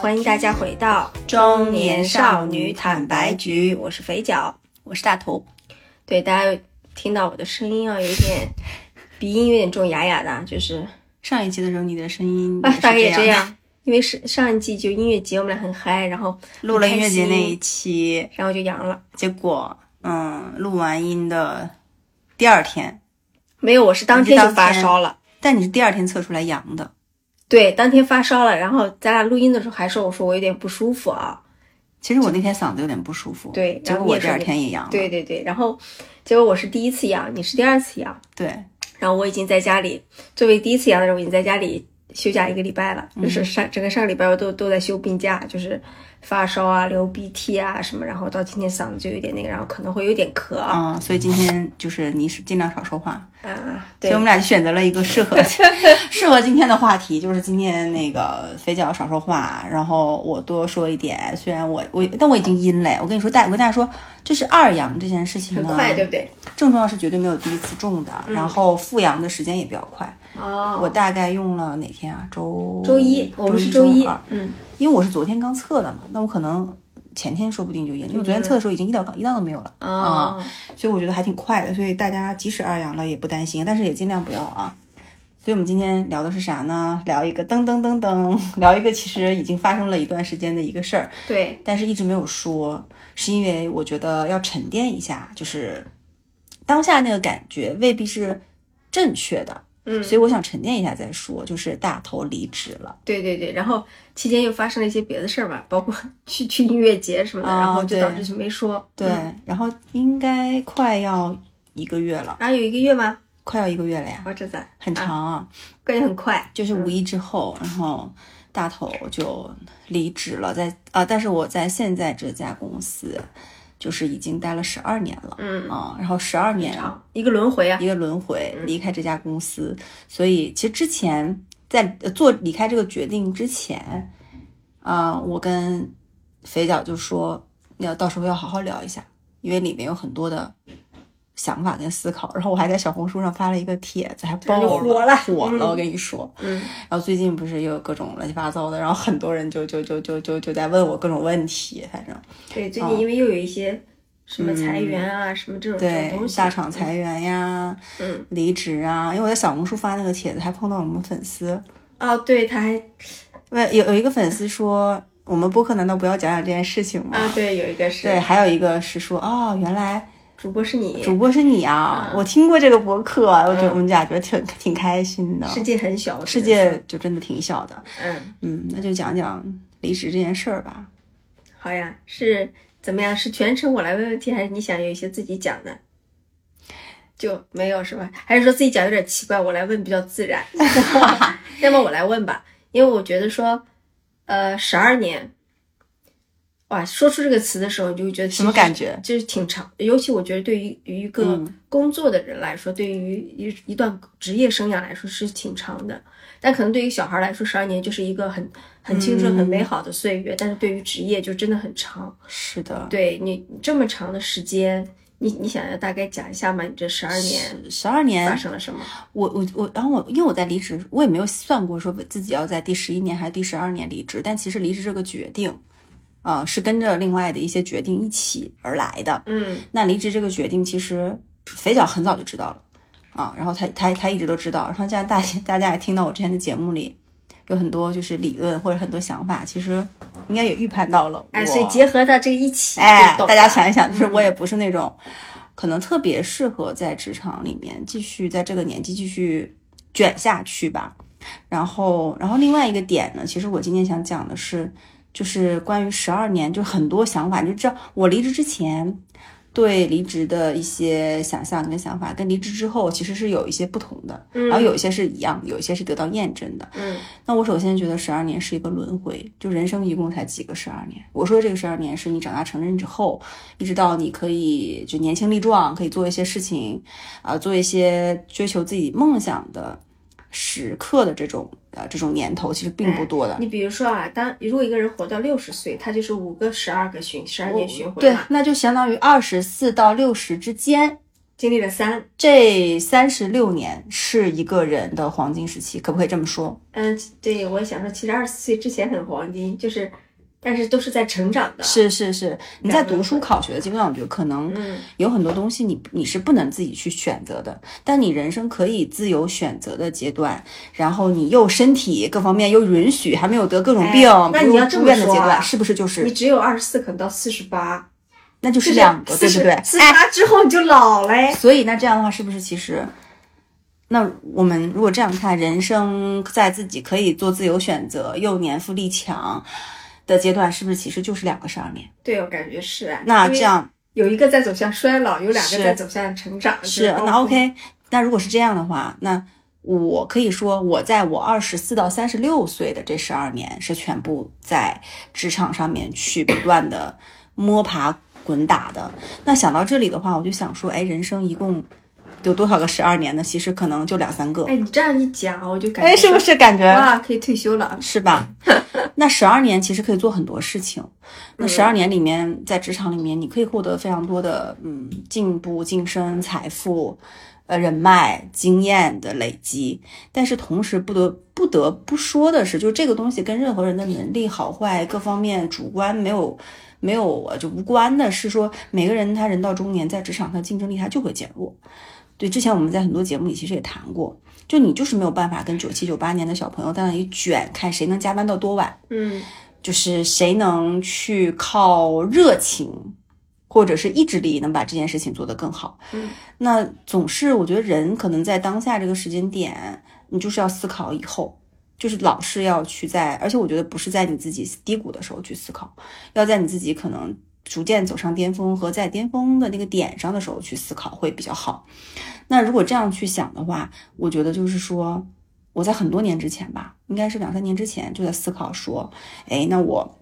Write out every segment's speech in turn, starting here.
欢迎大家回到中年少女坦白局，我是肥脚，我是大头。对，大家听到我的声音啊，有点 鼻音有点重，哑哑的，就是上一季的时候你的声音啊，大概也这样，因为是上一季就音乐节我们俩很嗨，然后录了音乐节那一期，然后就阳了，结果嗯，录完音的第二天。没有，我是当天就发烧了，但你是第二天测出来阳的。对，当天发烧了，然后咱俩录音的时候还说，我说我有点不舒服啊。其实我那天嗓子有点不舒服。对，结果我第二天也阳了。对对对，然后结果我是第一次阳，你是第二次阳。对。然后我已经在家里，作为第一次阳的人，我已经在家里休假一个礼拜了，就是上整个上个礼拜我都都在休病假，就是。发烧啊，流鼻涕啊什么，然后到今天嗓子就有点那个，然后可能会有点咳啊，所以今天就是你是尽量少说话啊。所以我们俩就选择了一个适合 适合今天的话题，就是今天那个肥脚少说话，然后我多说一点。虽然我我但我已经阴了，我跟你说大我跟大家说，这是二阳这件事情很快，对不对？症状是绝对没有第一次重的，然后复阳的时间也比较快。哦，我大概用了哪天啊？周周一，我们是周一，嗯。因为我是昨天刚测的嘛，那我可能前天说不定就阴，因为昨天测的时候已经一道一道都没有了啊，所以我觉得还挺快的，所以大家即使二阳了也不担心，但是也尽量不要啊。所以我们今天聊的是啥呢？聊一个噔噔噔噔，聊一个其实已经发生了一段时间的一个事儿，对，但是一直没有说，是因为我觉得要沉淀一下，就是当下那个感觉未必是正确的。嗯，所以我想沉淀一下再说，就是大头离职了。对对对，然后期间又发生了一些别的事儿吧，包括 去去音乐节什么的，然后就导致就没说。对，然后应该快要一个月了。啊，有一个月吗？快要一个月了呀。我，这在很长啊？感觉很快，就是五一之后，然后大头就离职了，在啊，但是我在现在这家公司。就是已经待了十二年了，嗯。啊，然后十二年一个轮回啊，一个轮回，离开这家公司，所以其实之前在做离开这个决定之前，啊，我跟肥脚就说要到时候要好好聊一下，因为里面有很多的想法跟思考，然后我还在小红书上发了一个帖子，还爆火了，火了，我跟你说，嗯，然后最近不是又有各种乱七八糟的，然后很多人就就就就就就在问我各种问题，反正。对，最近因为又有一些什么裁员啊，什么这种对东西，大厂裁员呀，嗯，离职啊。因为我在小红书发那个帖子，还碰到我们粉丝。哦，对，他还问有有一个粉丝说，我们播客难道不要讲讲这件事情吗？啊，对，有一个是。对，还有一个是说，哦，原来主播是你，主播是你啊！我听过这个博客，我觉得我们俩觉得挺挺开心的。世界很小，世界就真的挺小的。嗯嗯，那就讲讲离职这件事儿吧。好呀，是。怎么样？是全程我来问问题，还是你想有一些自己讲的？就没有是吧？还是说自己讲有点奇怪，我来问比较自然？要么我来问吧，因为我觉得说，呃，十二年，哇，说出这个词的时候，你就会觉得什么感觉？就是挺长，尤其我觉得对于一个工作的人来说，对于一一段职业生涯来说是挺长的。但可能对于小孩来说，十二年就是一个很很青春、很美好的岁月。但是对于职业，就真的很长。是的，对你这么长的时间，你你想要大概讲一下吗？你这十二年，十二年发生了什么？我我我，然后我因为我在离职，我也没有算过说自己要在第十一年还是第十二年离职。但其实离职这个决定，啊，是跟着另外的一些决定一起而来的。嗯，那离职这个决定，其实肥脚很早就知道了。啊，然后他他他一直都知道，然后这样大大家也听到我之前的节目里有很多就是理论或者很多想法，其实应该也预判到了。哎，所以结合到这一起，哎，大家想一想，就是我也不是那种可能特别适合在职场里面继续在这个年纪继续卷下去吧。然后，然后另外一个点呢，其实我今天想讲的是，就是关于十二年，就很多想法，就知道我离职之前。对离职的一些想象跟想法，跟离职之后其实是有一些不同的，然后有一些是一样，有一些是得到验证的。嗯，那我首先觉得十二年是一个轮回，就人生一共才几个十二年。我说的这个十二年是你长大成人之后，一直到你可以就年轻力壮，可以做一些事情，啊，做一些追求自己梦想的。时刻的这种呃这种年头其实并不多的。你比如说啊，当如果一个人活到六十岁，他就是五个十二个循十二年循环。对，那就相当于二十四到六十之间经历了三，这三十六年是一个人的黄金时期，可不可以这么说？嗯，对，我想说，其实二十岁之前很黄金，就是，但是都是在成长的。，是是是，你在读书考学的阶段，我觉得可能嗯有很多东西你你是不能自己去选择的，但你人生可以自由选择的阶段，然后你又身体各方面又允许，还没有得各种病，哎那你要这么说啊院的阶段，是不是就是你只有二十四，可能到四十八，那就是就是两个，对不对？四十八之后你就老嘞。所以那这样的话，是不是其实，那我们如果这样看，人生在自己可以做自由选择又年富力强的阶段，是不是其实就是两个十二年？对，我感觉是啊。那这样有一个在走向衰老，有两个是在走向成长。是那 OK，那如果是这样的话，那我可以说，我在我二十四到三十六岁的这十二年，是全部在职场上面去不断的摸爬滚打的。那想到这里的话，我就想说，哎，人生一共有多少个十二年呢？其实可能就两三个。哎，你这样一讲，我就感觉哎，是不是感觉哇，可以退休了？是吧？那十二年其实可以做很多事情。那十二年里面，在职场里面，你可以获得非常多的嗯进步、晋升、财富、呃人脉、经验的累积。但是同时不得不得不说的是，就这个东西跟任何人的能力好坏各方面主观没有。没有呃就无关的是说，每个人他人到中年，在职场上竞争力他就会减弱。对，之前我们在很多节目里其实也谈过，就你就是没有办法跟九七九八年的小朋友在那里卷，看谁能加班到多晚，嗯，就是谁能去靠热情或者是意志力能把这件事情做得更好。嗯，那总是我觉得人可能在当下这个时间点，你就是要思考以后。就是老是要去在，而且我觉得不是在你自己低谷的时候去思考，要在你自己可能逐渐走上巅峰和在巅峰的那个点上的时候去思考会比较好。那如果这样去想的话，我觉得就是说，我在很多年之前吧，应该是两三年之前就在思考说，哎，那我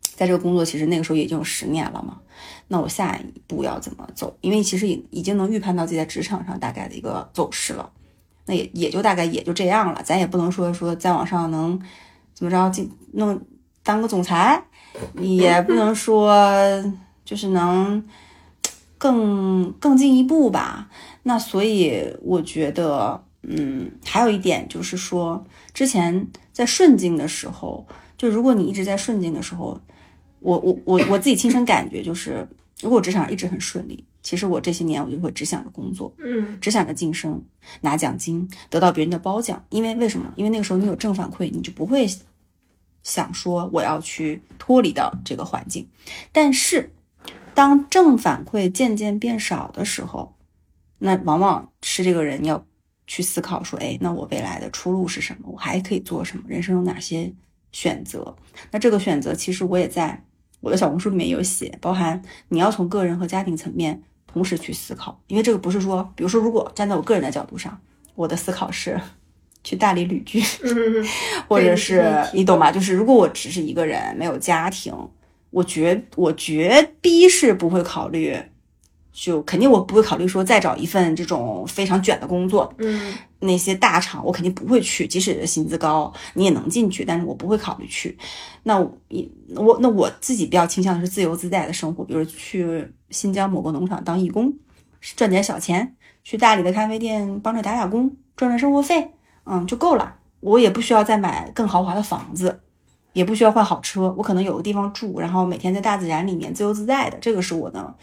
在这个工作其实那个时候已经有十年了嘛，那我下一步要怎么走？因为其实已已经能预判到自己在职场上大概的一个走势了，那也也就大概也就这样了，咱也不能说说再往上能怎么着进弄当个总裁，也不能说就是能更更进一步吧。那所以我觉得，嗯，还有一点就是说，之前在顺境的时候，就如果你一直在顺境的时候，我我我我自己亲身感觉就是，如果职场一直很顺利，其实我这些年我就会只想着工作，嗯，只想着晋升、拿奖金、得到别人的褒奖。因为为什么？因为那个时候你有正反馈，你就不会想说我要去脱离到这个环境。但是，当正反馈渐渐变少的时候，那往往是这个人要去思考说，哎，那我未来的出路是什么？我还可以做什么？人生有哪些选择？那这个选择，其实我也在我的小红书里面有写，包含你要从个人和家庭层面同时去思考，因为这个不是说，比如说，如果站在我个人的角度上，我的思考是去大理旅居，嗯，或者是你懂吗？就是如果我只是一个人，没有家庭，我绝我绝逼是不会考虑，就肯定我不会考虑说再找一份这种非常卷的工作，嗯，那些大厂我肯定不会去，即使薪资高你也能进去，但是我不会考虑去。那我我那我自己比较倾向的是自由自在的生活，比如去新疆某个农场当义工，赚点小钱，去大理的咖啡店帮着打打工，赚赚生活费，嗯就够了。我也不需要再买更豪华的房子，也不需要换好车，我可能有个地方住，然后每天在大自然里面自由自在的，这个是我呢，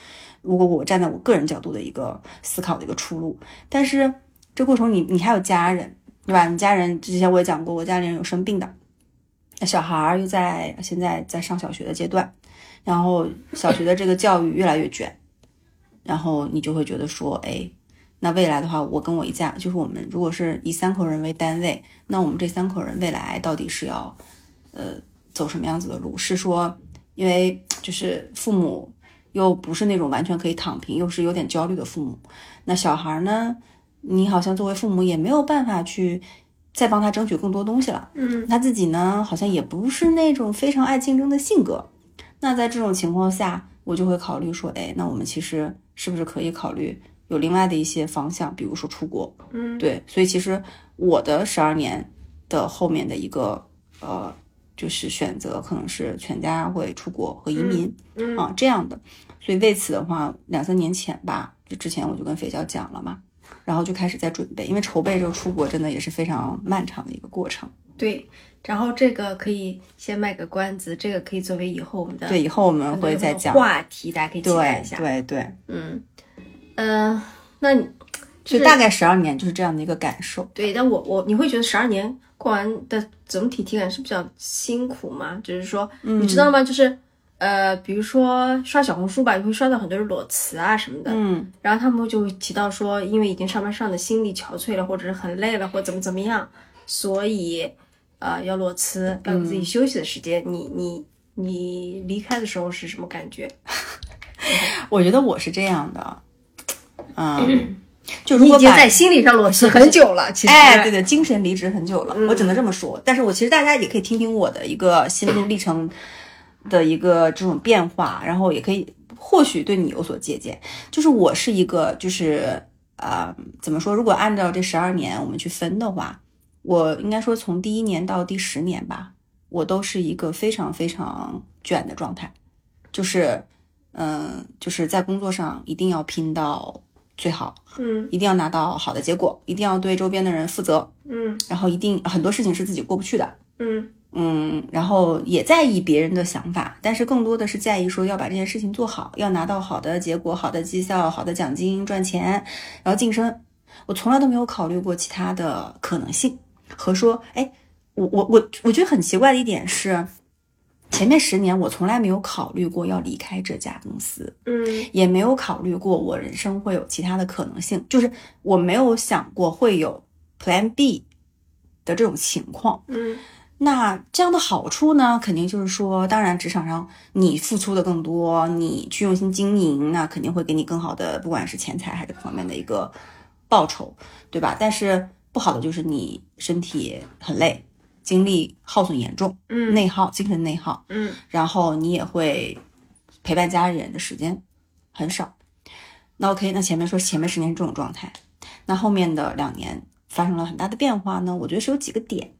如果我站在我个人角度的一个思考的一个出路。但是这过程你你还有家人，对吧？你家人之前我也讲过，我家里人有生病的，小孩儿又在现在在上小学的阶段，然后小学的这个教育越来越卷，然后你就会觉得说，哎，那未来的话，我跟我一家就是我们如果是以三口人为单位，那我们这三口人未来到底是要呃走什么样子的路？是说，因为就是父母又不是那种完全可以躺平，又是有点焦虑的父母，那小孩呢，你好像作为父母也没有办法去再帮他争取更多东西了。嗯，他自己呢，好像也不是那种非常爱竞争的性格。那在这种情况下，我就会考虑说，哎，那我们其实是不是可以考虑有另外的一些方向，比如说出国。嗯，对，所以其实我的十二年的后面的一个呃，就是选择可能是全家会出国和移民、嗯啊这样的。所以为此的话，两三年前吧，就之前我就跟肥娇讲了嘛，然后就开始在准备，因为筹备这个出国真的也是非常漫长的一个过程。对，然后这个可以先卖个关子，这个可以作为以后我们的对，以后我们会再讲。话题，大家可以期待对一下。对对，嗯，呃，那你就大概十二年就是这样的一个感受。对，但我我你会觉得十二年过完的总体体感是比较辛苦嘛？就是说，你知道吗？就是呃，比如说刷小红书吧，你会刷到很多人裸辞啊什么的，嗯然后他们就会提到说，因为已经上班上的心力憔悴了，或者是很累了，或怎么怎么样，所以呃要裸辞，要给自己休息的时间。你你你离开的时候是什么感觉？我觉得我是这样的，嗯，就如你已经果把在心理上裸辞很久了，其实，哎，对对，精神离职很久了，我只能这么说。但是我其实大家也可以听听我的一个心路历程的一个这种变化，然后也可以或许对你有所借鉴。就是我是一个，就是呃，怎么说？如果按照这十二年我们去分的话，我应该说从第一年到第十年吧，我都是一个非常非常卷的状态，就是嗯、就是在工作上一定要拼到最好，嗯。一定要拿到好的结果，一定要对周边的人负责，嗯。然后一定很多事情是自己过不去的，嗯。嗯，然后也在意别人的想法，但是更多的是在意说要把这件事情做好，要拿到好的结果、好的绩效、好的奖金、赚钱，然后晋升。我从来都没有考虑过其他的可能性和说，哎，我我我我觉得很奇怪的一点是，前面十年我从来没有考虑过要离开这家公司，嗯也没有考虑过我人生会有其他的可能性，就是我没有想过会有 Plan B 的这种情况。嗯那这样的好处呢，肯定就是说，当然职场上你付出的更多，你去用心经营，那肯定会给你更好的，不管是钱财还是各方面的一个报酬，对吧？但是不好的就是你身体很累，精力耗损严重，嗯内耗，精神内耗，嗯然后你也会陪伴家人的时间很少。那 OK，那前面说前面十年是这种状态，那后面的两年发生了很大的变化呢？我觉得是有几个点，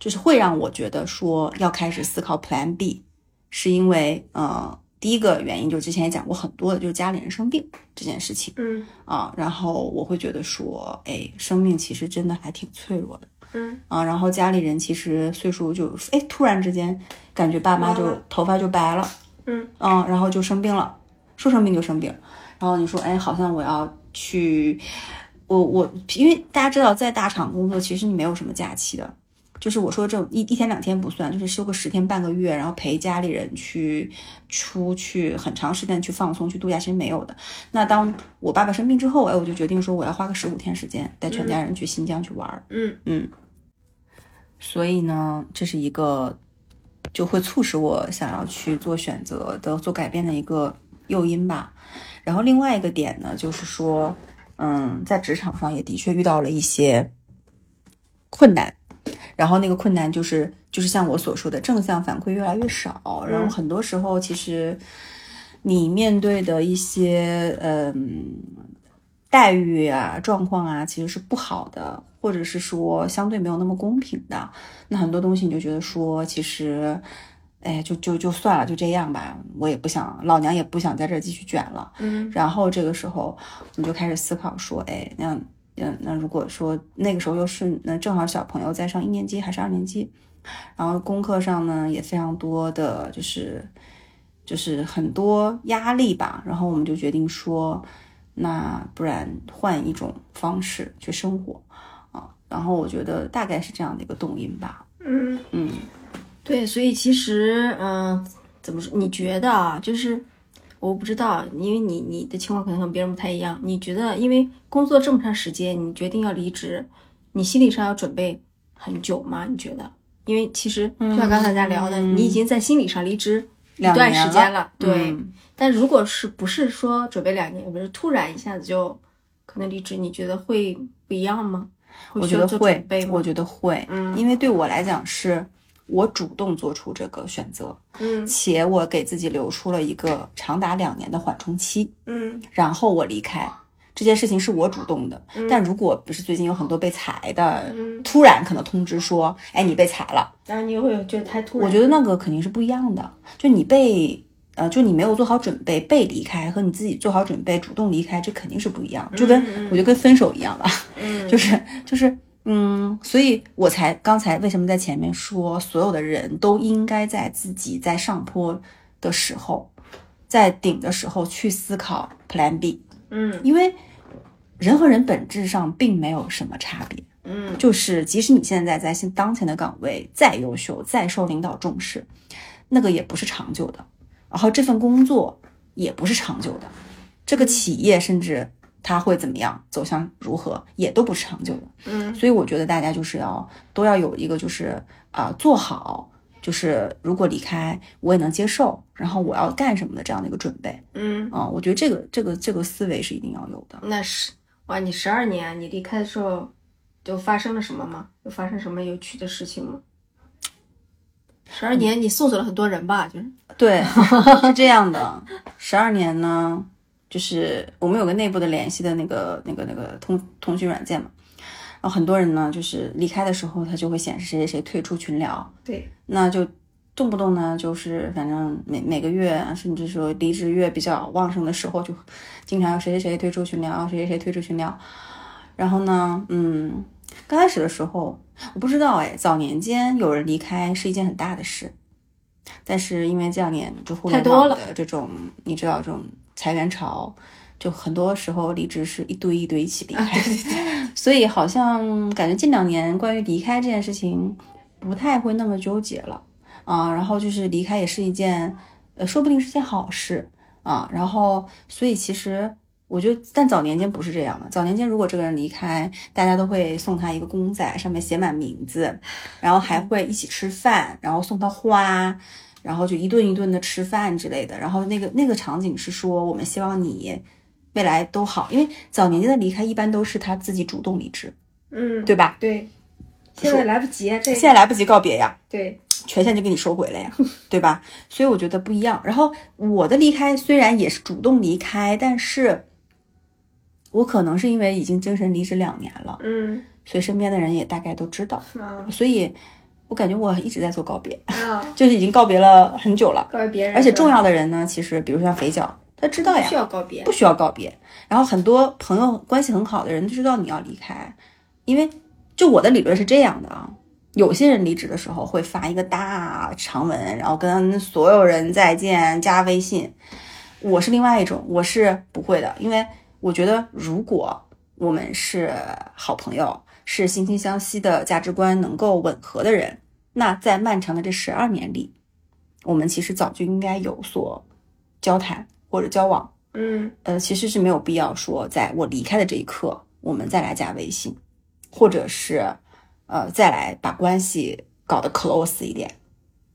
就是会让我觉得说要开始思考 Plan B，是因为呃，第一个原因就是之前也讲过很多的，就是家里人生病这件事情嗯啊，然后我会觉得说，哎，生命其实真的还挺脆弱的。嗯。啊，然后家里人其实岁数就哎，突然之间感觉爸妈就头发就白了，嗯。嗯，然后就生病了，说生病就生病，然后你说哎，好像我要去，我我因为大家知道在大厂工作，其实你没有什么假期的，就是我说这种一一天两天不算，就是休个十天半个月，然后陪家里人去出去很长时间去放松去度假，其实没有的。那当我爸爸生病之后，哎，我就决定说我要花个十五天时间带全家人去新疆去玩儿。嗯嗯，所以呢，这是一个就会促使我想要去做选择的、做改变的一个诱因吧。然后另外一个点呢，就是说，嗯，在职场上也的确遇到了一些困难，然后那个困难就是就是像我所说的，正向反馈越来越少，然后很多时候其实你面对的一些嗯待遇啊、状况啊，其实是不好的，或者是说相对没有那么公平的。那很多东西你就觉得说，其实，哎，就就就算了，就这样吧，我也不想，老娘也不想在这儿继续卷了。嗯然后这个时候你就开始思考说，哎，那嗯，那如果说那个时候又是那正好小朋友在上一年级还是二年级，然后功课上呢也非常多的就是就是很多压力吧，然后我们就决定说，那不然换一种方式去生活啊，然后我觉得大概是这样的一个动因吧，嗯嗯对，所以其实，嗯、怎么说？你觉得啊，就是我不知道，因为你你的情况可能和别人不太一样。你觉得，因为工作这么长时间，你决定要离职，你心理上要准备很久吗？你觉得？因为其实就像刚才大家聊的，你已经在心理上离职一段时间了，对。嗯但如果是不是说准备两年，不是突然一下子就可能离职，你觉得会不一样吗？我觉得会？我觉得会，嗯因为对我来讲是我主动做出这个选择，嗯且我给自己留出了一个长达两年的缓冲期，嗯然后我离开。这件事情是我主动的，但如果不是最近有很多被裁的，嗯，突然可能通知说，哎，你被裁了，然后你会觉得太突然，我觉得那个肯定是不一样的。就你被呃，就你没有做好准备被离开，和你自己做好准备主动离开，这肯定是不一样。就跟我觉得跟分手一样吧，就是就是嗯，所以我才刚才为什么在前面说，所有的人都应该在自己在上坡的时候，在顶的时候去思考 Plan B，嗯因为人和人本质上并没有什么差别。嗯就是即使你现在在现当前的岗位再优秀、再受领导重视，那个也不是长久的。然后这份工作也不是长久的，这个企业甚至它会怎么样，走向如何，也都不是长久的。嗯所以我觉得大家就是要都要有一个就是啊、做好，就是如果离开我也能接受，然后我要干什么的这样的一个准备嗯，啊、我觉得这个这个这个思维是一定要有的。那是哇，你十二年，你离开的时候就发生了什么吗？有发生什么有趣的事情吗？十二年，你送走了很多人吧？就是，对，是这样的。十二年呢，就是我们有个内部的联系的那个、那个、那个通通讯软件嘛。然后很多人呢，就是离开的时候，他就会显示谁谁谁退出群聊，对，那就动不动呢，就是反正每每个月，甚至说离职月比较旺盛的时候，就经常有谁谁谁退出群聊，谁谁谁退出群聊。然后呢，嗯，刚开始的时候，我不知道哎，早年间有人离开是一件很大的事，但是因为这两年就互联网太多了的这种，你知道这种裁员潮，就很多时候离职是一堆一堆一起离开，所以好像感觉近两年关于离开这件事情不太会那么纠结了啊。然后就是离开也是一件，呃，说不定是件好事啊。然后所以其实我觉得，但早年间不是这样的。早年间如果这个人离开，大家都会送他一个公仔，上面写满名字，然后还会一起吃饭，然后送他花。然后就一顿一顿的吃饭之类的，然后那个那个场景是说，我们希望你未来都好，因为早年间的离开一般都是他自己主动离职，嗯，对吧？对，现在来不及现在来不及告别呀，对，权限就给你收回了呀，对吧？所以我觉得不一样。然后我的离开虽然也是主动离开，但是我可能是因为已经精神离职两年了，嗯所以身边的人也大概都知道，啊所以我感觉我一直在做告别，啊，就是已经告别了很久了。告别别人，而且重要的人呢，其实比如说像肥脚，他知道呀不需，要告别不，需要告别。然后很多朋友关系很好的人就知道你要离开，因为就我的理论是这样的啊，有些人离职的时候会发一个大长文，然后跟所有人再见，加微信。我是另外一种，我是不会的，因为我觉得如果我们是好朋友，是惺惺相惜的价值观能够吻合的人，那在漫长的这十二年里，我们其实早就应该有所交谈或者交往。嗯呃，其实是没有必要说，在我离开的这一刻，我们再来加微信，或者是呃再来把关系搞得 close 一点。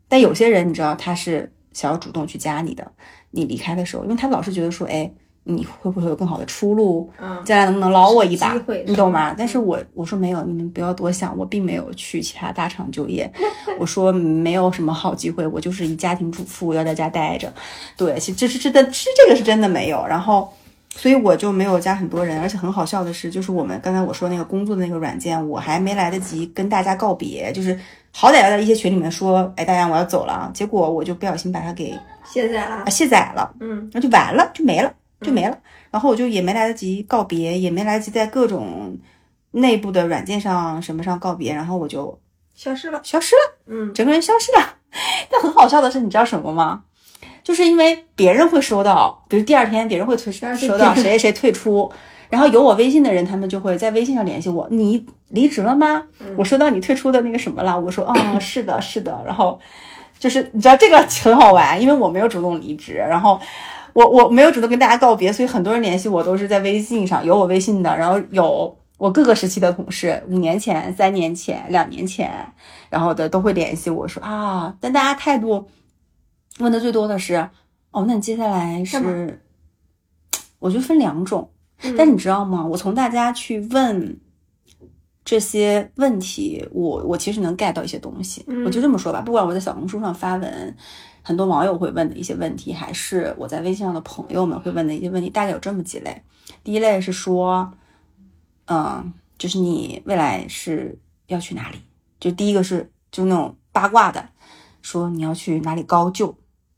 但有些人你知道，他是想要主动去加你的，你离开的时候，因为他老是觉得说，哎，你会不会有更好的出路？嗯将来能不能捞我一把机会？你懂吗？但是我我说没有，你们不要多想，我并没有去其他大厂就业，我说没有什么好机会，我就是一家庭主妇，要在家待着。对，其实这是真的，是这个是真的没有。然后，所以我就没有加很多人，而且很好笑的是，就是我们刚才我说那个工作的那个软件，我还没来得及跟大家告别，就是好歹要在一些群里面说，哎，大家我要走了啊，结果我就不小心把它给卸载了啊，卸载了。嗯那就完了，就没了，就没了。然后我就也没来得及告别，也没来得及在各种内部的软件上什么上告别，然后我就消失了，消失了，嗯整个人消失了。但很好笑的是，你知道什么吗？就是因为别人会收到，比如第二天别人会退收到 谁谁谁退出，然后有我微信的人，他们就会在微信上联系我，你离职了吗？我收到你退出的那个什么了，我说 啊、是的，是的，然后就是你知道这个很好玩，因为我没有主动离职，然后我我没有主动跟大家告别，所以很多人联系我都是在微信上，有我微信的，然后有我各个时期的同事，五年前、三年前、两年前，然后的都会联系我说啊，但大家态度问的最多的是，哦，那你接下来是，我觉得分两种，嗯但你知道吗？我从大家去问这些问题，我我其实能 get 到一些东西。嗯我就这么说吧，不管我在小红书上发文，很多网友会问的一些问题，还是我在微信上的朋友们会问的一些问题，大概有这么几类。第一类是说，嗯，就是你未来是要去哪里？就第一个是就那种八卦的，说你要去哪里高就，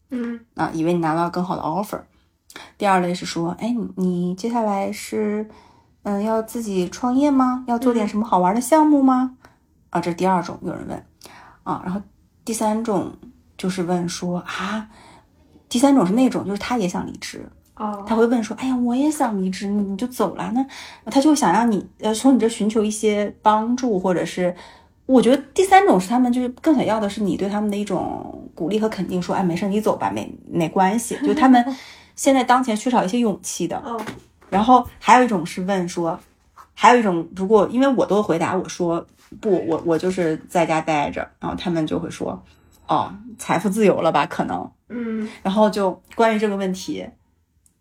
嗯啊，以为你拿到更好的 offer。第二类是说，哎，你你接下来是，嗯，要自己创业吗？要做点什么好玩的项目吗？啊，这是第二种，有人问啊。然后第三种就是问说啊，第三种是那种，就是他也想离职，哦，他会问说，哎呀，我也想离职，你就走了，那他就想让你呃从你这寻求一些帮助，或者是。我觉得第三种是他们就是更想要的是你对他们的一种鼓励和肯定，说哎没事你走吧，没没关系。就他们 现在当前缺少一些勇气的。哦，然后还有一种是问说，还有一种如果因为我都回答我说不，我我就是在家待着，然后他们就会说哦财富自由了吧可能。嗯然后就关于这个问题，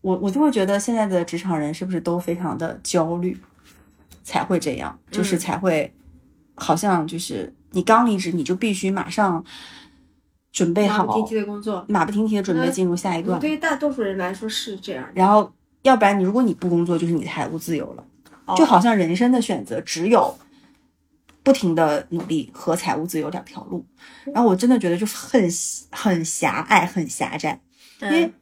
我我就会觉得现在的职场人是不是都非常的焦虑，才会这样，就是嗯才会好像就是你刚离职你就必须马上准备好马不停蹄的工作，马不停蹄的准备进入下一段，对于大多数人来说是这样。然后要不然你如果你不工作，就是你财务自由了，就好像人生的选择只有不停的努力和财务自由两条路，然后我真的觉得就很很狭隘，很狭窄。因为嗯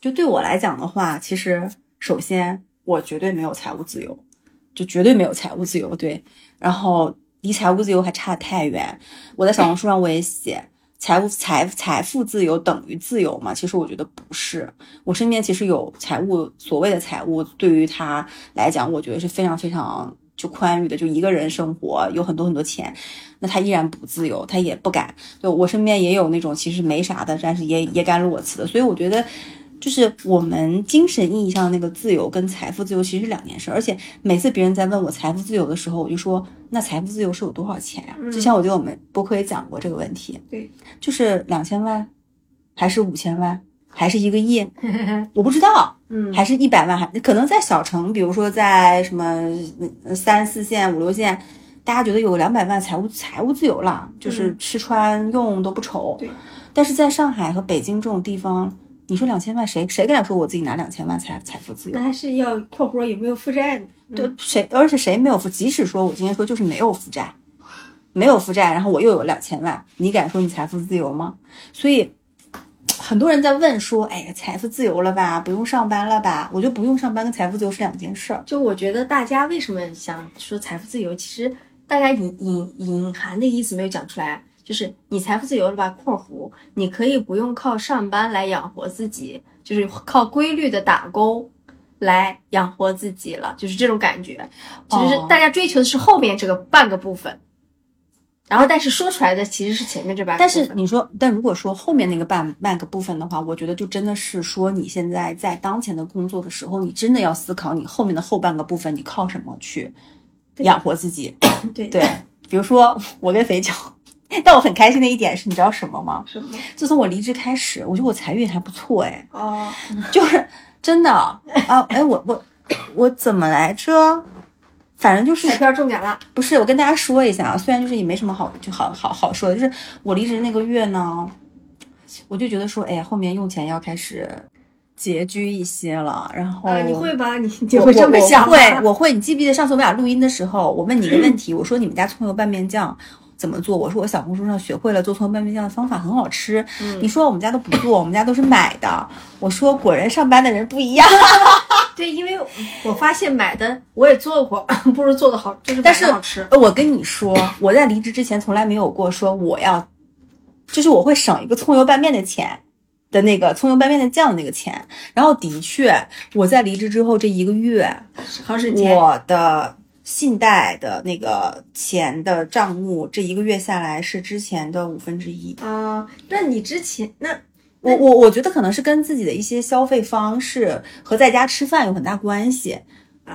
就对我来讲的话，其实首先我绝对没有财务自由，就绝对没有财务自由。对，然后离财务自由还差得太远。我在小红书上我也写，财务财财富自由等于自由吗？其实我觉得不是。我身边其实有财务所谓的财务，对于他来讲，我觉得是非常非常就宽裕的，就一个人生活有很多很多钱，那他依然不自由，他也不敢。就我身边也有那种其实没啥的，但是也也敢裸辞的，所以我觉得。就是我们精神意义上的那个自由跟财富自由其实是两件事，而且每次别人在问我财富自由的时候，我就说那财富自由是有多少钱呀、之前我觉得我们播客也讲过这个问题，对，就是两千万，还是五千万，还是一个亿，我不知道，嗯还是一百万，还可能在小城，比如说在什么呃三四线、五六线，大家觉得有两百万财务财务自由了，就是吃穿用都不愁。对，但是在上海和北京这种地方，你说两千万，谁谁敢说我自己拿两千万财财富自由那？还是要括弧有没有负债呢？对，谁而且谁没有负？即使说我今天说就是没有负债，没有负债，然后我又有两千万，你敢说你财富自由吗？所以很多人在问说，哎呀，财富自由了吧？不用上班了吧？我觉得不用上班跟财富自由是两件事儿。就我觉得大家为什么想说财富自由，其实大家隐隐隐含的意思没有讲出来，就是你财富自由了吧？（括弧）你可以不用靠上班来养活自己，就是靠规律的打工来养活自己了，就是这种感觉。其实哦大家追求的是后面这个半个部分，然后但是说出来的其实是前面这半但。是你说，但如果说后面那个半半个部分的话，我觉得就真的是说你现在在当前的工作的时候，你真的要思考你后面的后半个部分，你靠什么去养活自己？对对，比如说我跟肥脚，但我很开心的一点是，你知道什么吗？什么？自从我离职开始，我觉得我财运还不错哎，哦，就是真的啊，哎，我我我怎么来着？反正就是彩票中奖了。不是，我跟大家说一下啊，虽然就是也没什么好就好好好说的，就是我离职那个月呢，我就觉得说，哎呀，后面用钱要开始拮据一些了，然后、啊，你会吧？你会这么我想？我会，我会。你记不记得上次我们俩录音的时候，我问你一个问题，我说你们家葱油拌面酱怎么做？我说我小红书上学会了做葱油拌面酱的方法，很好吃。嗯你说我们家都不做，我们家都是买的。我说果然上班的人不一样。对，因为我发现买的我也做过，不如做的好，就是但是好吃。呃我跟你说，我在离职之前从来没有过说我要，就是我会省一个葱油拌面的钱的那个葱油拌面的酱的那个钱。然后的确，我在离职之后这一个月，好省钱。我的信贷的那个钱的账目，这一个月下来是之前的五分之一。啊、那你之前那我我我觉得可能是跟自己的一些消费方式和在家吃饭有很大关系，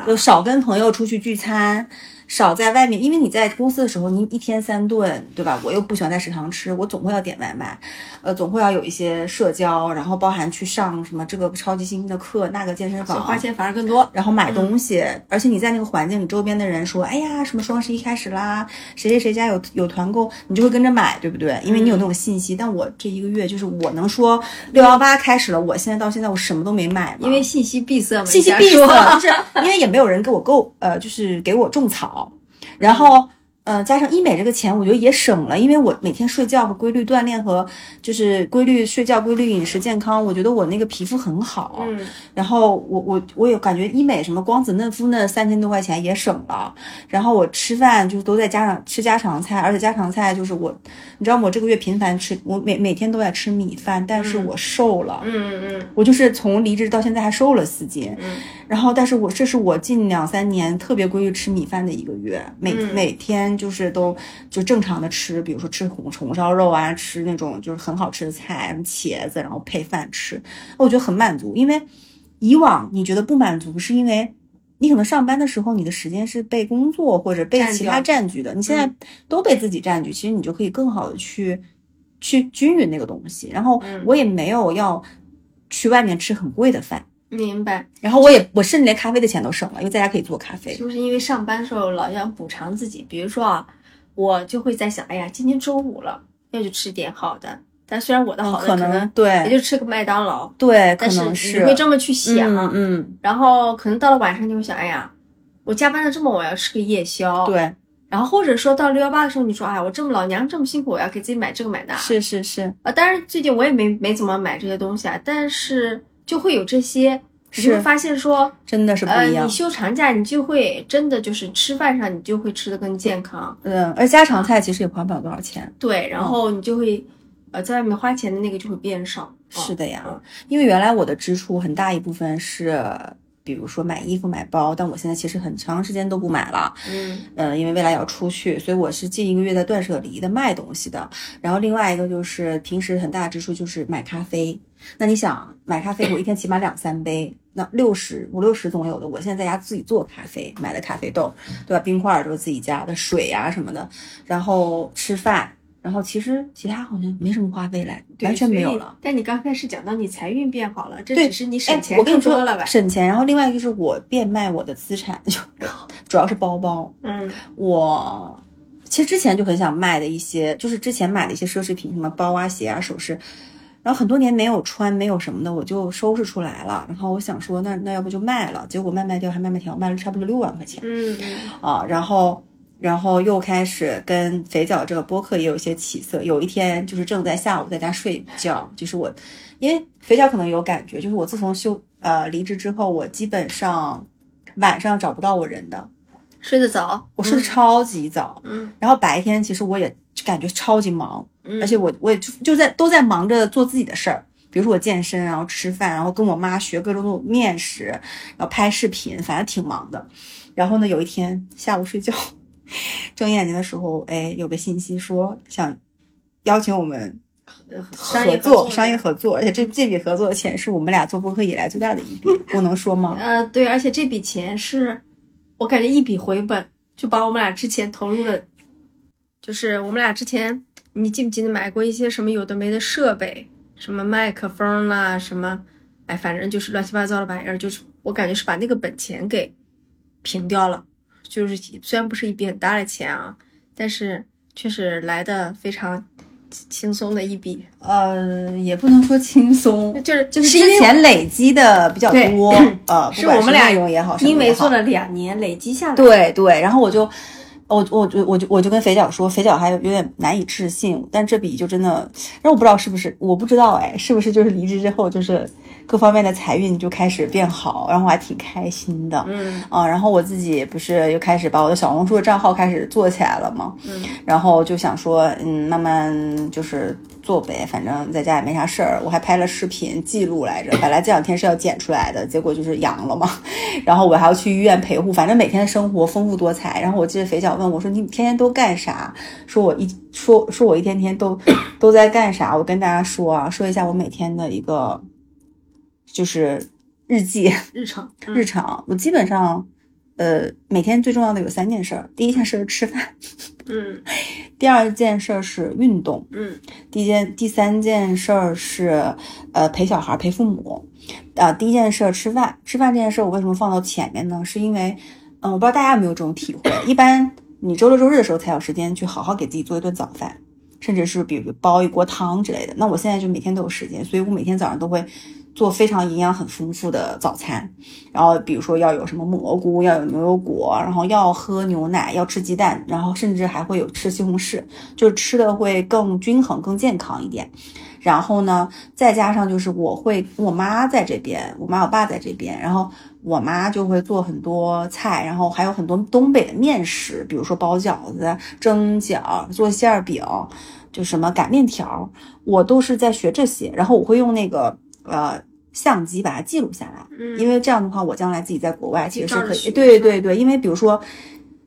就少跟朋友出去聚餐，少在外面，因为你在公司的时候，你一天三顿，对吧？我又不喜欢在食堂吃，我总会要点外卖，呃，总会要有一些社交，然后包含去上什么这个超级新的课，那个健身房，花钱反而更多。然后买东西，而且你在那个环境，你周边的人说，哎呀，什么双十一开始啦，谁谁谁家有有团购，你就会跟着买，对不对？因为你有那种信息。但我这一个月，就是我能说六幺八开始了，我现在到现在我什么都没买，因为信息闭塞嘛，信息闭塞，就是因为也没有人给我购，呃，就是给我种草，然后。呃，加上医美这个钱，我觉得也省了，因为我每天睡觉和规律锻炼和就是规律睡觉、规律饮食、健康，我觉得我那个皮肤很好。嗯，然后我我我也感觉医美什么光子嫩肤那三千多块钱也省了。然后我吃饭就是都在家常吃家常菜，而且家常菜就是我，你知道我这个月频繁吃，我每每天都在吃米饭，但是我瘦了。嗯嗯嗯我就是从离职到现在还瘦了四斤，嗯然后但是我这是我近两三年特别规律吃米饭的一个月，每、嗯每天就是都就正常的吃，比如说吃红红烧肉啊，吃那种就是很好吃的菜，什么茄子，然后配饭吃，我觉得很满足。因为以往你觉得不满足，是因为你可能上班的时候你的时间是被工作或者被其他占据的，你现在都被自己占据，其实你就可以更好的去去均匀那个东西。然后嗯我也没有要去外面吃很贵的饭。明白。然后我也我甚至连咖啡的钱都省了，因为在家可以做咖啡是。不是因为上班的时候老想补偿自己？比如说啊，我就会在想，哎呀，今天周五了，要去吃点好的。但虽然我的嗯，好的可能对也就吃个麦当劳，对，可但能是你会这么去想。嗯嗯，然后可能到了晚上，你会想，哎呀，我加班的这么晚，我要吃个夜宵。。对，然后或者说到六幺八的时候，你说，哎呀，我这么老娘这么辛苦，我要给自己买这个买那。是是是啊，当然最近我也没没怎么买这些东西啊，但是就会有这些，你就会是发现说，真的是不呃，一样你。休长假，你就会真的就是吃饭上，你就会吃的更健康。嗯，而家常菜其实也花不了多少钱。对，然后你就会，呃，在外面花钱的那个就会变少。是的呀嗯，因为原来我的支出很大一部分是，比如说买衣服、买包，但我现在其实很长时间都不买了。嗯呃，因为未来要出去，所以我是近一个月在断舍离的卖东西的。然后另外一个就是平时很大的支出就是买咖啡。那你想买咖啡，我一天起码两三杯，那六十五六十总有的。我现在在家自己做咖啡，买的咖啡豆，对吧？冰块儿都是自己家的，水啊什么的。然后吃饭，然后其实其他好像没什么花费来，完全没有了。但你刚开始讲到你财运变好了，这只是你哎省钱我跟你说更多了吧？省钱。然后另外一个就是我变卖我的资产，就主要是包包。嗯我其实之前就很想卖的一些，就是之前买的一些奢侈品，什么包啊、鞋啊、首饰，然后很多年没有穿，没有什么的，我就收拾出来了。然后我想说，那那要不就卖了，结果卖卖掉还卖卖条，卖了差不多六万块钱嗯嗯啊。然后，然后又开始跟肥脚这个播客也有一些起色。有一天就是正在下午在家睡觉，就是我，因为肥脚可能有感觉，就是我自从休呃离职之后，我基本上晚上找不到我人的，睡得早，我睡得超级早。嗯然后白天其实我也感觉超级忙，嗯，而且我我也就就在都在忙着做自己的事儿，比如说我健身，然后吃饭，然后跟我妈学各种种面食，然后拍视频，反正挺忙的。然后呢，有一天下午睡觉，睁眼睛的时候，哎，有个信息说想邀请我们商合作，商业合作，而且这这笔合作的钱是我们俩做播客以来最大的一笔，我能说吗？呃，对，而且这笔钱是我感觉一笔回本，就把我们俩之前投入的，就是我们俩之前，你记不记得买过一些什么有的没的设备，什么麦克风啦，什么，哎，反正就是乱七八糟的玩意儿，就是我感觉是把那个本钱给平掉了。就是虽然不是一笔很大的钱啊，但是确实来的非常轻松的一笔，呃，也不能说轻松，就是就是之前累积的比较多，呃，不管是我们俩用也好，因为做了两年累积下来，对对，然后我就，我我我我就我就跟肥脚说，肥脚还有有点难以置信，但这笔就真的，让我不知道是不是，我不知道哎，是不是就是离职之后就是各方面的财运就开始变好，然后我还挺开心的，嗯啊，然后我自己不是又开始把我的小红书的账号开始做起来了嘛？嗯然后就想说，嗯，慢慢就是做呗，反正在家也没啥事儿。我还拍了视频记录来着，本来这两天是要剪出来的，结果就是阳了嘛。然后我还要去医院陪护，反正每天的生活丰富多彩。然后我记得肥脚问我说：“你天天都干啥？”说我一说说我一天天都 都在干啥？我跟大家说啊，说一下我每天的一个就是日记。日常日常，我基本上，呃，每天最重要的有三件事儿。第一件事儿是吃饭，嗯 第二件事儿是运动，嗯第一件第三件事儿是呃陪小孩儿陪父母。啊、第一件事儿吃饭，吃饭这件事儿我为什么放到前面呢？是因为，嗯、我不知道大家有没有这种体会，一般你周六周日的时候才有时间去好好给自己做一顿早饭。甚至是比如煲一锅汤之类的，那我现在就每天都有时间，所以我每天早上都会做非常营养很丰富的早餐，然后比如说要有什么蘑菇，要有牛油果，然后要喝牛奶，要吃鸡蛋，然后甚至还会有吃西红柿，就是吃的会更均衡、更健康一点。然后呢，再加上就是我会我妈在这边，我妈我爸在这边，然后我妈就会做很多菜，然后还有很多东北的面食，比如说包饺子、蒸饺、做馅儿饼，就什么擀面条，我都是在学这些。然后我会用那个呃相机把它记录下来，嗯因为这样的话，我将来自己在国外其实是可以。对对对，因为比如说。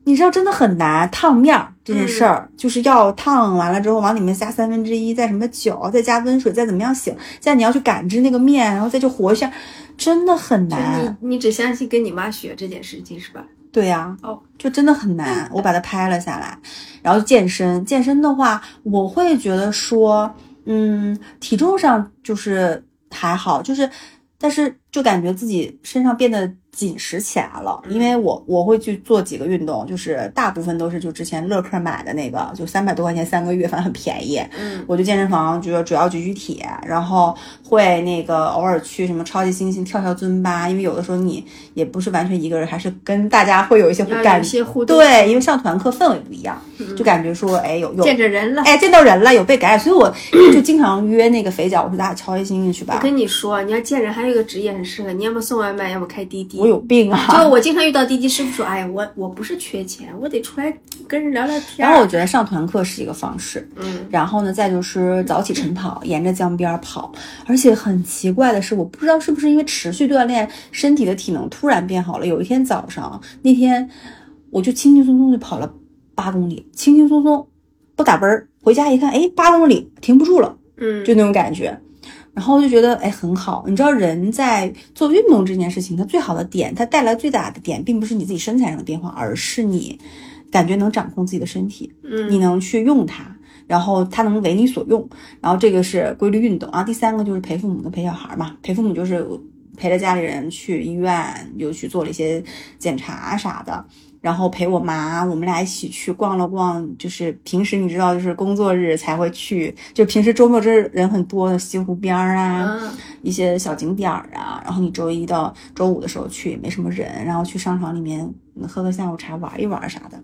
你知道真的很难，烫面儿这件事儿、就是要烫完了之后往里面加三分之一，再什么酒，再加温水，再怎么样醒，再你要去感知那个面，然后再去和一下，真的很难。你你只相信跟你妈学这件事情是吧？对呀、哦，就真的很难。我把它拍了下来，然后健身，健身的话，我会觉得说，嗯，体重上就是还好，就是，但是就感觉自己身上变得紧实起来了，因为我我会去做几个运动，就是大部分都是就之前乐客买的那个，就三百多块钱三个月，反正很便宜。嗯，我就健身房，主要主要举举铁，然后会那个偶尔去什么超级猩猩跳跳尊巴，因为有的时候你也不是完全一个人，还是跟大家会有一些感一些互动，对，因为上团课氛围不一样，就感觉说，哎，有有见着人了。哎见到人了，有被感染，所以我 就经常约那个肥脚，我说咱俩超级猩猩去吧我。跟你说，你要见人，还有一个职业很适合，你要么送外卖，要么开滴滴。我有病啊就啊！我经常遇到滴滴师傅说，哎呀，我我不是缺钱，我得出来跟人聊聊天。然后我觉得上团课是一个方式，嗯，然后呢，再就是早起晨跑，沿着江边跑。而且很奇怪的是，我不知道是不是因为持续锻炼，身体的体能突然变好了。有一天早上，那天我就轻轻松松就跑了八公里，轻轻松松不打奔儿。回家一看，哎，八公里停不住了，嗯，就那种感觉。然后就觉得哎很好，你知道人在做运动这件事情，它最好的点，它带来最大的点，并不是你自己身材上的变化，而是你感觉能掌控自己的身体。嗯你能去用它，然后它能为你所用，然后这个是规律运动啊。第三个就是陪父母跟陪小孩嘛，陪父母就是陪着家里人去医院，又去做了一些检查啥的。然后陪我妈，我们俩一起去逛了逛，就是平时你知道，就是工作日才会去，就平时周末这人很多的西湖边儿啊，嗯一些小景点儿啊，然后你周一到周五的时候去也没什么人，然后去商场里面嗯喝个下午茶玩一玩啥的，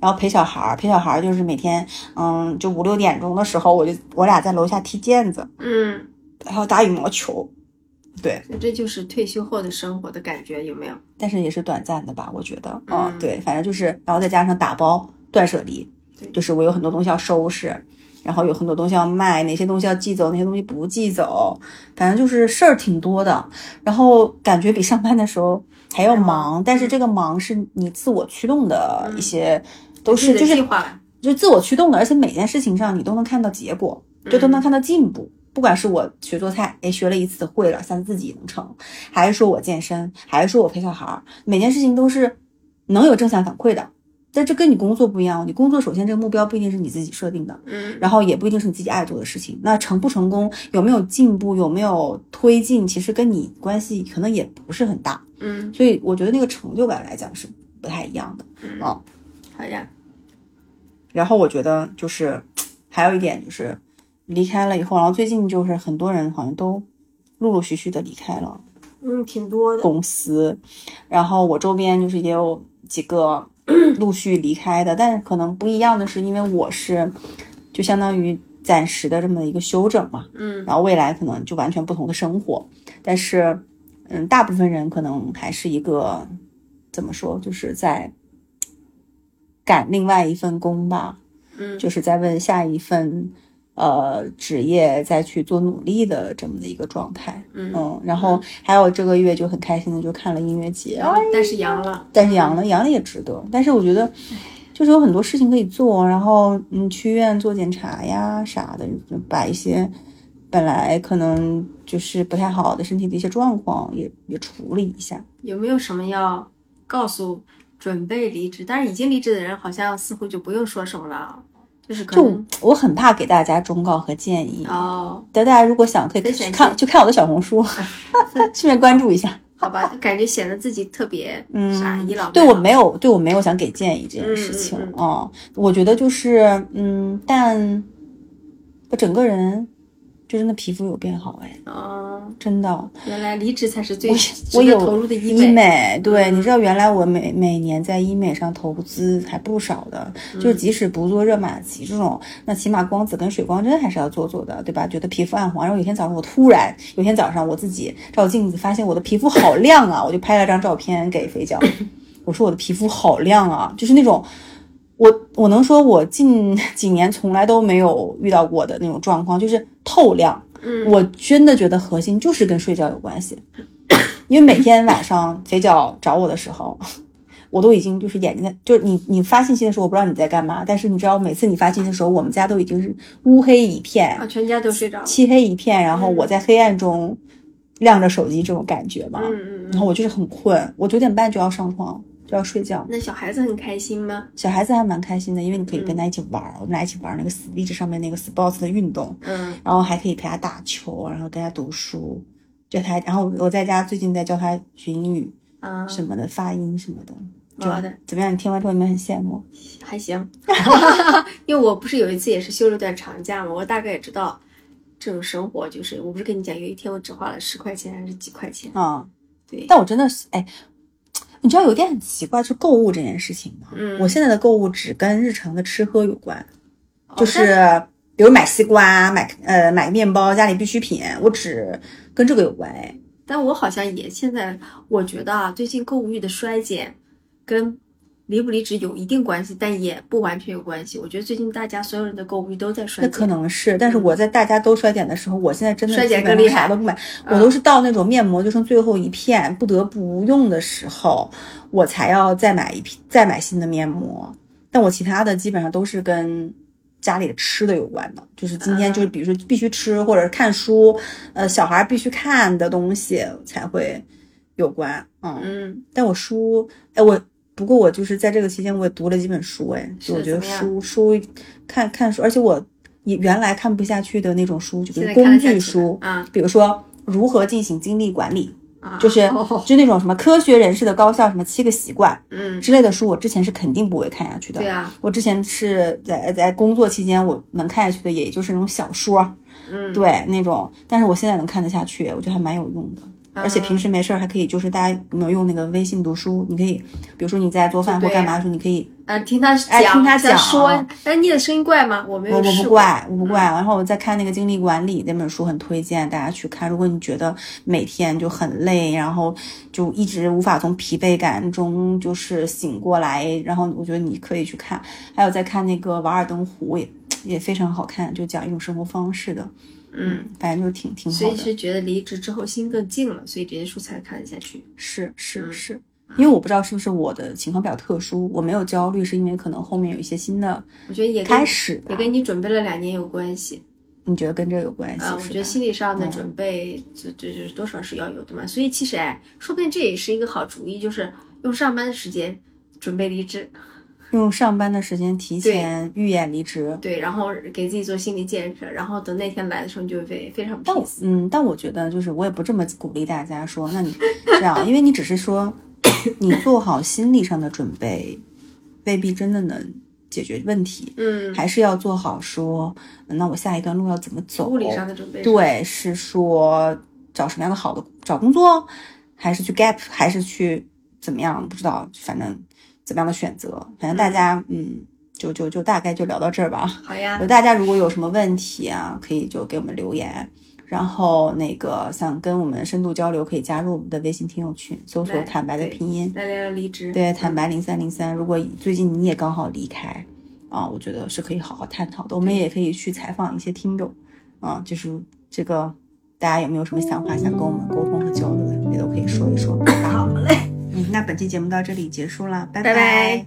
然后陪小孩儿，陪小孩儿就是每天嗯就五六点钟的时候，我就我俩在楼下踢毽子，嗯，然后打羽毛球，对，这就是退休后的生活的感觉，有没有？但是也是短暂的吧，我觉得，嗯对，反正就是，然后再加上打包断舍离，就是我有很多东西要收拾。然后有很多东西要卖，哪些东西要寄走，哪些东西不寄走，反正就是事儿挺多的。然后感觉比上班的时候还要忙忙，但是这个忙是你自我驱动的一些，都是就是就是自我驱动的，而且每件事情上你都能看到结果，就都能看到进步。不管是我学做菜，哎，学了一次会了，下次自己能成，还是说我健身，还是说我陪小孩儿，每件事情都是能有正向反馈的。但这跟你工作不一样，你工作首先这个目标不一定是你自己设定的，嗯然后也不一定是你自己爱做的事情。那成不成功，有没有进步，有没有推进，其实跟你关系可能也不是很大。嗯，所以我觉得那个成就感来讲是不太一样的。嗯哦好呀，然后我觉得就是还有一点就是离开了以后，然后最近就是很多人好像都陆陆续续的离开了嗯，挺多的，公司，然后我周边就是也有几个 陆续离开的，但是可能不一样的是，因为我是就相当于暂时的这么一个休整嘛，嗯。然后未来可能就完全不同的生活，但是嗯，大部分人可能还是一个怎么说，就是在赶另外一份工吧，嗯，就是在问下一份呃职业再去做努力的这么的一个状态。嗯然后还有这个月就很开心的就看了音乐节，但是阳了，但是阳了，阳了也值得。但是我觉得就是有很多事情可以做，然后嗯去医院做检查呀啥的，把一些本来可能就是不太好的身体的一些状况也也处理一下。有没有什么要告诉准备离职，但是已经离职的人，好像似乎就不用说什么了，就是可就我很怕给大家忠告和建议，哦，但大家如果想可以看就看我的小红书，顺便关注一下。好吧，感觉显得自己特别嗯傻倚老。对我没有，对我没有想给建议这件事情嗯嗯哦、我觉得就是，嗯，但我整个人就真的皮肤有变好哎，啊，真的。原来离职才是最我有投入的医美。美，对，嗯你知道原来我每每年在医美上投资还不少的，嗯就是即使不做热玛吉这种，那起码光子跟水光针还是要做做的，对吧？觉得皮肤暗黄，然后有一天早上我突然有天早上我自己照镜子发现我的皮肤好亮啊，我就拍了张照片给肥脚，我说我的皮肤好亮啊，就是那种。我我能说，我近 几年从来都没有遇到过的那种状况，就是透亮。嗯我真的觉得核心就是跟睡觉有关系，因为每天晚上肥角找我的时候，我都已经就是眼睛在，就是你你发信息的时候，我不知道你在干嘛，但是你知道每次你发信息的时候，我们家都已经是乌黑一片啊，，全家都睡着了。漆黑一片，然后我在黑暗中亮着手机这种感觉嘛，嗯嗯嗯。然后我就是很困，我九点半就要上床就要睡觉。那小孩子很开心吗？小孩子还蛮开心的，因为你可以跟他一起玩儿，我们俩一起玩那个 Switch 上面那个 Sports 的运动，嗯然后还可以陪他打球，然后跟他读书，教他。然后我在家最近在教他学英语啊，什么的，发音什么的。就好的怎么样？你听完之后有没有很羡慕？还行，因为我不是有一次也是休了段长假嘛，我大概也知道这种生活就是，我不是跟你讲，有一天我只花了十块钱还是几块钱？啊、对，但我真的是哎，你知道有一点很奇怪，就是购物这件事情吗？嗯我现在的购物只跟日常的吃喝有关，哦就是比如买西瓜、买呃买面包、家里必需品，我只跟这个有关哎。但我好像也现在，我觉得啊，最近购物欲的衰减跟离不离职有一定关系，但也不完全有关系。我觉得最近大家所有人的购物欲都在衰那。可能是，但是我在大家都衰减的时候，我现在真的衰减更厉害都不买，嗯我都是到那种面膜就剩最后一片，不得不用的时候，我才要再买一批，再买新的面膜。但我其他的基本上都是跟家里的吃的有关的，就是今天就是比如说必须吃或者是看书，呃，小孩必须看的东西才会有关。嗯，嗯，但我书，哎，我不过我就是在这个期间我也读了几本书，哎，就我觉得书书看看书，而且我也原来看不下去的那种书，就比如工具书，啊比如说如何进行精力管理，啊，就是哦就那种什么科学人士的高效什么七个习惯嗯，之类的书，我之前是肯定不会看下去的。对啊，我之前是在在工作期间，我能看下去的也就是那种小说，嗯，对那种，但是我现在能看得下去，我觉得还蛮有用的。而且平时没事儿还可以，就是大家有没有用那个微信读书？你可以，比如说你在做饭或干嘛的时候，你可以，啊，听他讲，哎听他讲说，哎，你的声音怪吗？我没有我我不怪，我不怪。然后我在看那个精力管理那本书，很推荐大家去看。如果你觉得每天就很累，然后就一直无法从疲惫感中就是醒过来，然后我觉得你可以去看。还有在看那个《瓦尔登湖》也也非常好看，就讲一种生活方式的，嗯，反正就挺挺挺所以。是觉得离职之后心更静了，所以这些书才看得下去。是是嗯是，因为我不知道是不是我的情况比较特殊，我没有焦虑，是因为可能后面有一些新的我觉得也开始也跟你准备了两年有关系你觉得跟这有关系？啊。我觉得心理上的嗯准备，这这这多少是要有的嘛。所以其实哎，说不定这也是一个好主意，就是用上班的时间准备离职，用上班的时间提前预演离职。对，然后给自己做心理建设，然后等那天来的时候，你就会非非常。嗯，但我觉得就是我也不这么鼓励大家说，那你这样，因为你只是说你做好心理上的准备，未必真的能解决问题，嗯，还是要做好说，那我下一段路要怎么走？物理上的准备。，对，是说找什么样的好的找工作，还是去 gap，还是去怎么样？不知道，反正怎么样的选择，反正大家嗯，就就就大概就聊到这儿吧。好呀有，大家如果有什么问题啊，可以就给我们留言。然后那个想跟我们深度交流，可以加入我们的微信听友群，搜索“坦白”的拼音，来聊聊离职。对，坦白零三零三。如果最近你也刚好离开啊，我觉得是可以好好探讨的。我们也可以去采访一些听众啊，就是这个大家有没有什么想法想跟我们沟通和交流的，也都可以说一说。那本期节目到这里结束了，拜拜。拜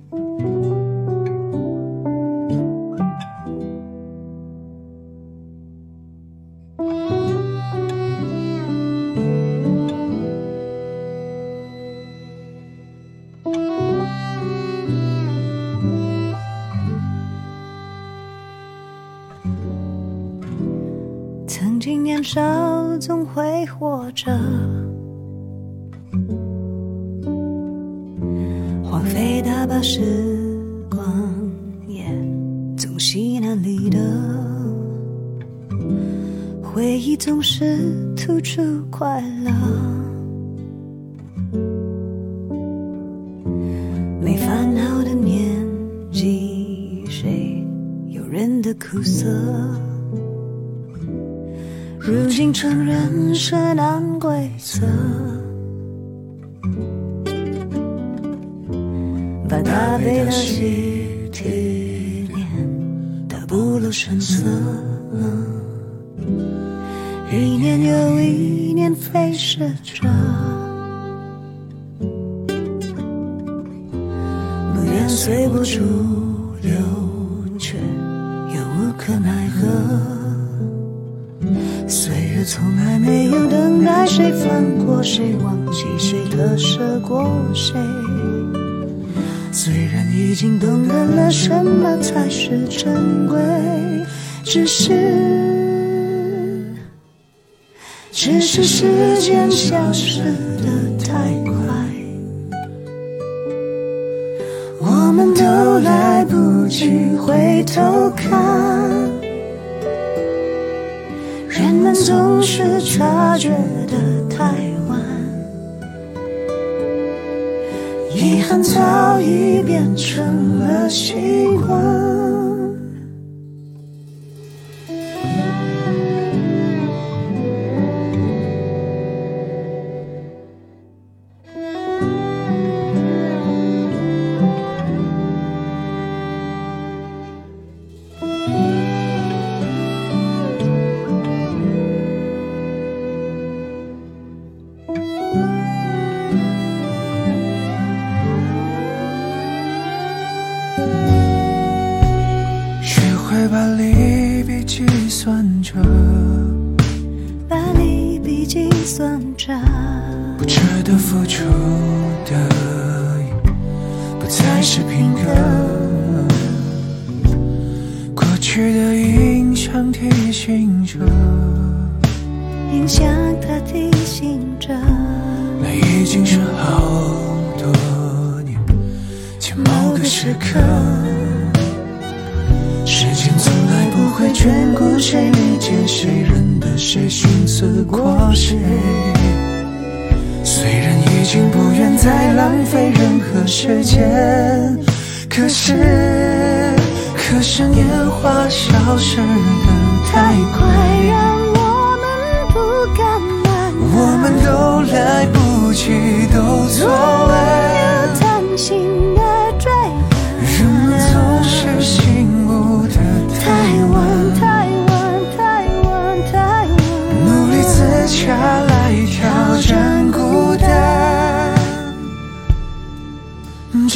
曾经年少总会活着，时光也总稀难离的，回忆总是突出快乐，没烦恼的年纪，谁有人的苦涩？如今承认是难只是时间消失的太快，我们都来不及回头看。人们总是察觉的太晚，遗憾早已变成了习惯。某个时刻。时间从来不会眷顾谁，理解谁，认得谁，寻思过谁。虽然已经不愿再浪费任何时间，可是，可是年华消失的太快，让我们不敢。我们都来不及，都错了。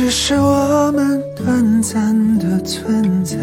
只是我们短暂的存在。